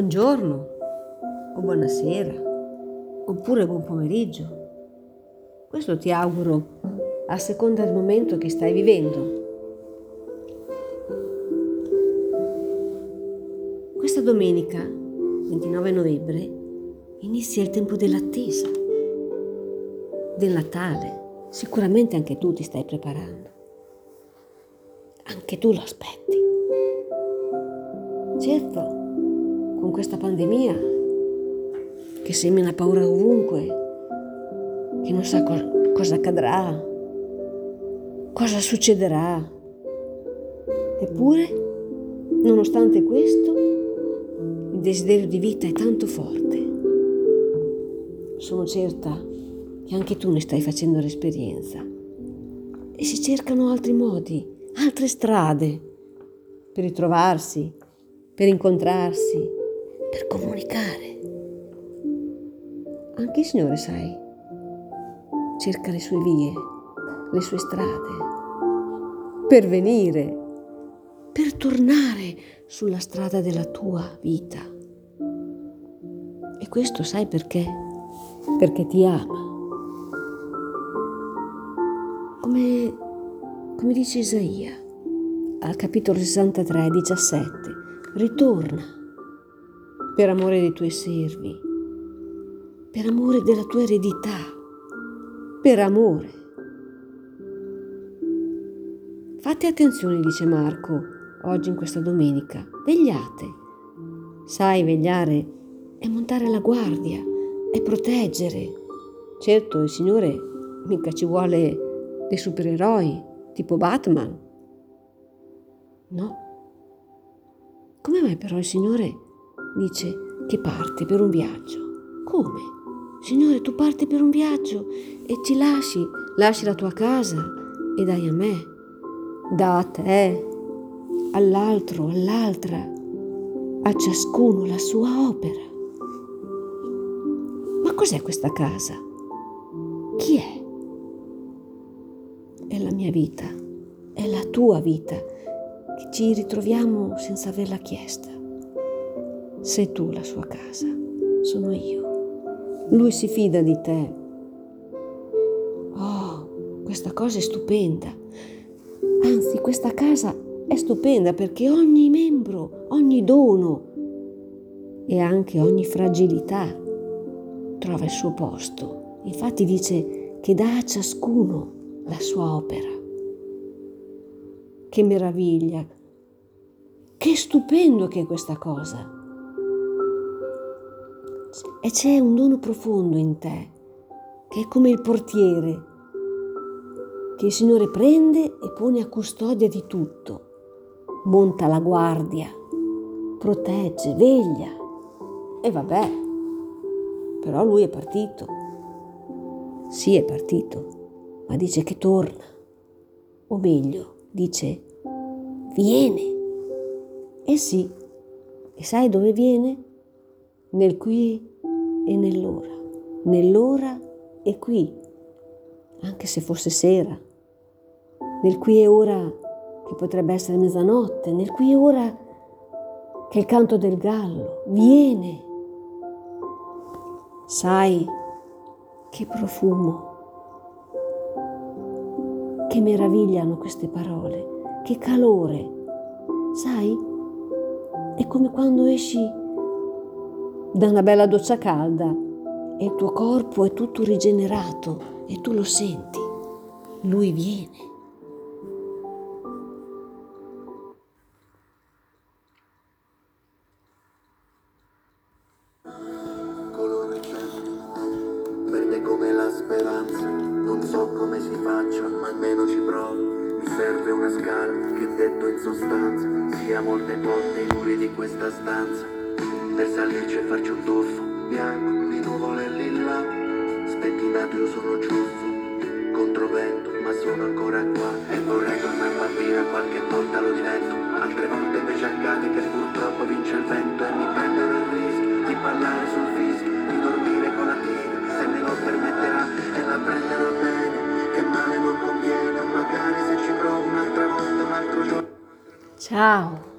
buongiorno o buonasera oppure buon pomeriggio. Questo ti auguro a seconda del momento che stai vivendo. Questa domenica, 29 novembre, inizia il tempo dell'attesa, del Natale. Sicuramente anche tu ti stai preparando. Anche tu lo aspetti. Certo, con questa pandemia che semina paura ovunque, che non sa co- cosa accadrà, cosa succederà. Eppure, nonostante questo, il desiderio di vita è tanto forte. Sono certa che anche tu ne stai facendo l'esperienza. E si cercano altri modi, altre strade per ritrovarsi, per incontrarsi, per comunicare. Anche il Signore, sai, cerca le sue vie, le sue strade, per venire, per tornare sulla strada della tua vita. E questo sai perché? Perché ti ama. Come, come dice Isaia al capitolo 63, 17 ritorna per amore dei tuoi servi, per amore della tua eredità, per amore. Fate attenzione, dice Marco, oggi in questa domenica, vegliate. Sai, vegliare è montare la guardia, è proteggere. Certo, il Signore mica ci vuole dei supereroi, tipo Batman. No, come mai però il Signore dice che parte per un viaggio? Come? Signore, tu parti per un viaggio e ci lasci, lasci la tua casa e dai a me, da a te, all'altro, all'altra, a ciascuno la sua opera. Ma cos'è questa casa? Chi è? È la mia vita, è la tua vita che ci ritroviamo senza averla chiesta. Sei tu la sua casa, sono io. Lui si fida di te. Oh, questa cosa è stupenda. Anzi, questa casa è stupenda perché ogni membro, ogni dono e anche ogni fragilità trova il suo posto. Infatti dice che dà a ciascuno la sua opera. Che meraviglia! Che stupendo che è questa cosa! E c'è un dono profondo in te, che è come il portiere, che il Signore prende e pone a custodia di tutto, monta la guardia, protegge, veglia. E vabbè, però lui è partito. Sì, è partito, ma dice che torna, o meglio, dice, viene. E sì, e sai dove viene? Nel qui e nell'ora, nell'ora e qui, anche se fosse sera, nel qui e ora che potrebbe essere mezzanotte, nel qui e ora che il canto del gallo, viene. Sai che profumo che meraviglia hanno queste parole, che calore. Sai? È come quando esci da una bella doccia calda e il tuo corpo è tutto rigenerato e tu lo senti. Lui viene. colore verde, verde come la speranza. Non so come si faccia, ma almeno ci provo. Serve una scala che detto in sostanza sia molte volte i muri di questa stanza. Per salirci e farci un tuffo bianco di nuvole lilla. Spettinato io sono ciuffo, controvento, ma sono ancora qua. E vorrei tornare bambina, qualche volta lo divento. Altre volte invece accade che purtroppo vince il vento e mi prendono il rischio di parlare sul fischio, di dormire con la tigre, se me lo permetterà e la prenderò bene, che male non conviene, magari se ci provo un'altra volta, un altro giorno. Ciao.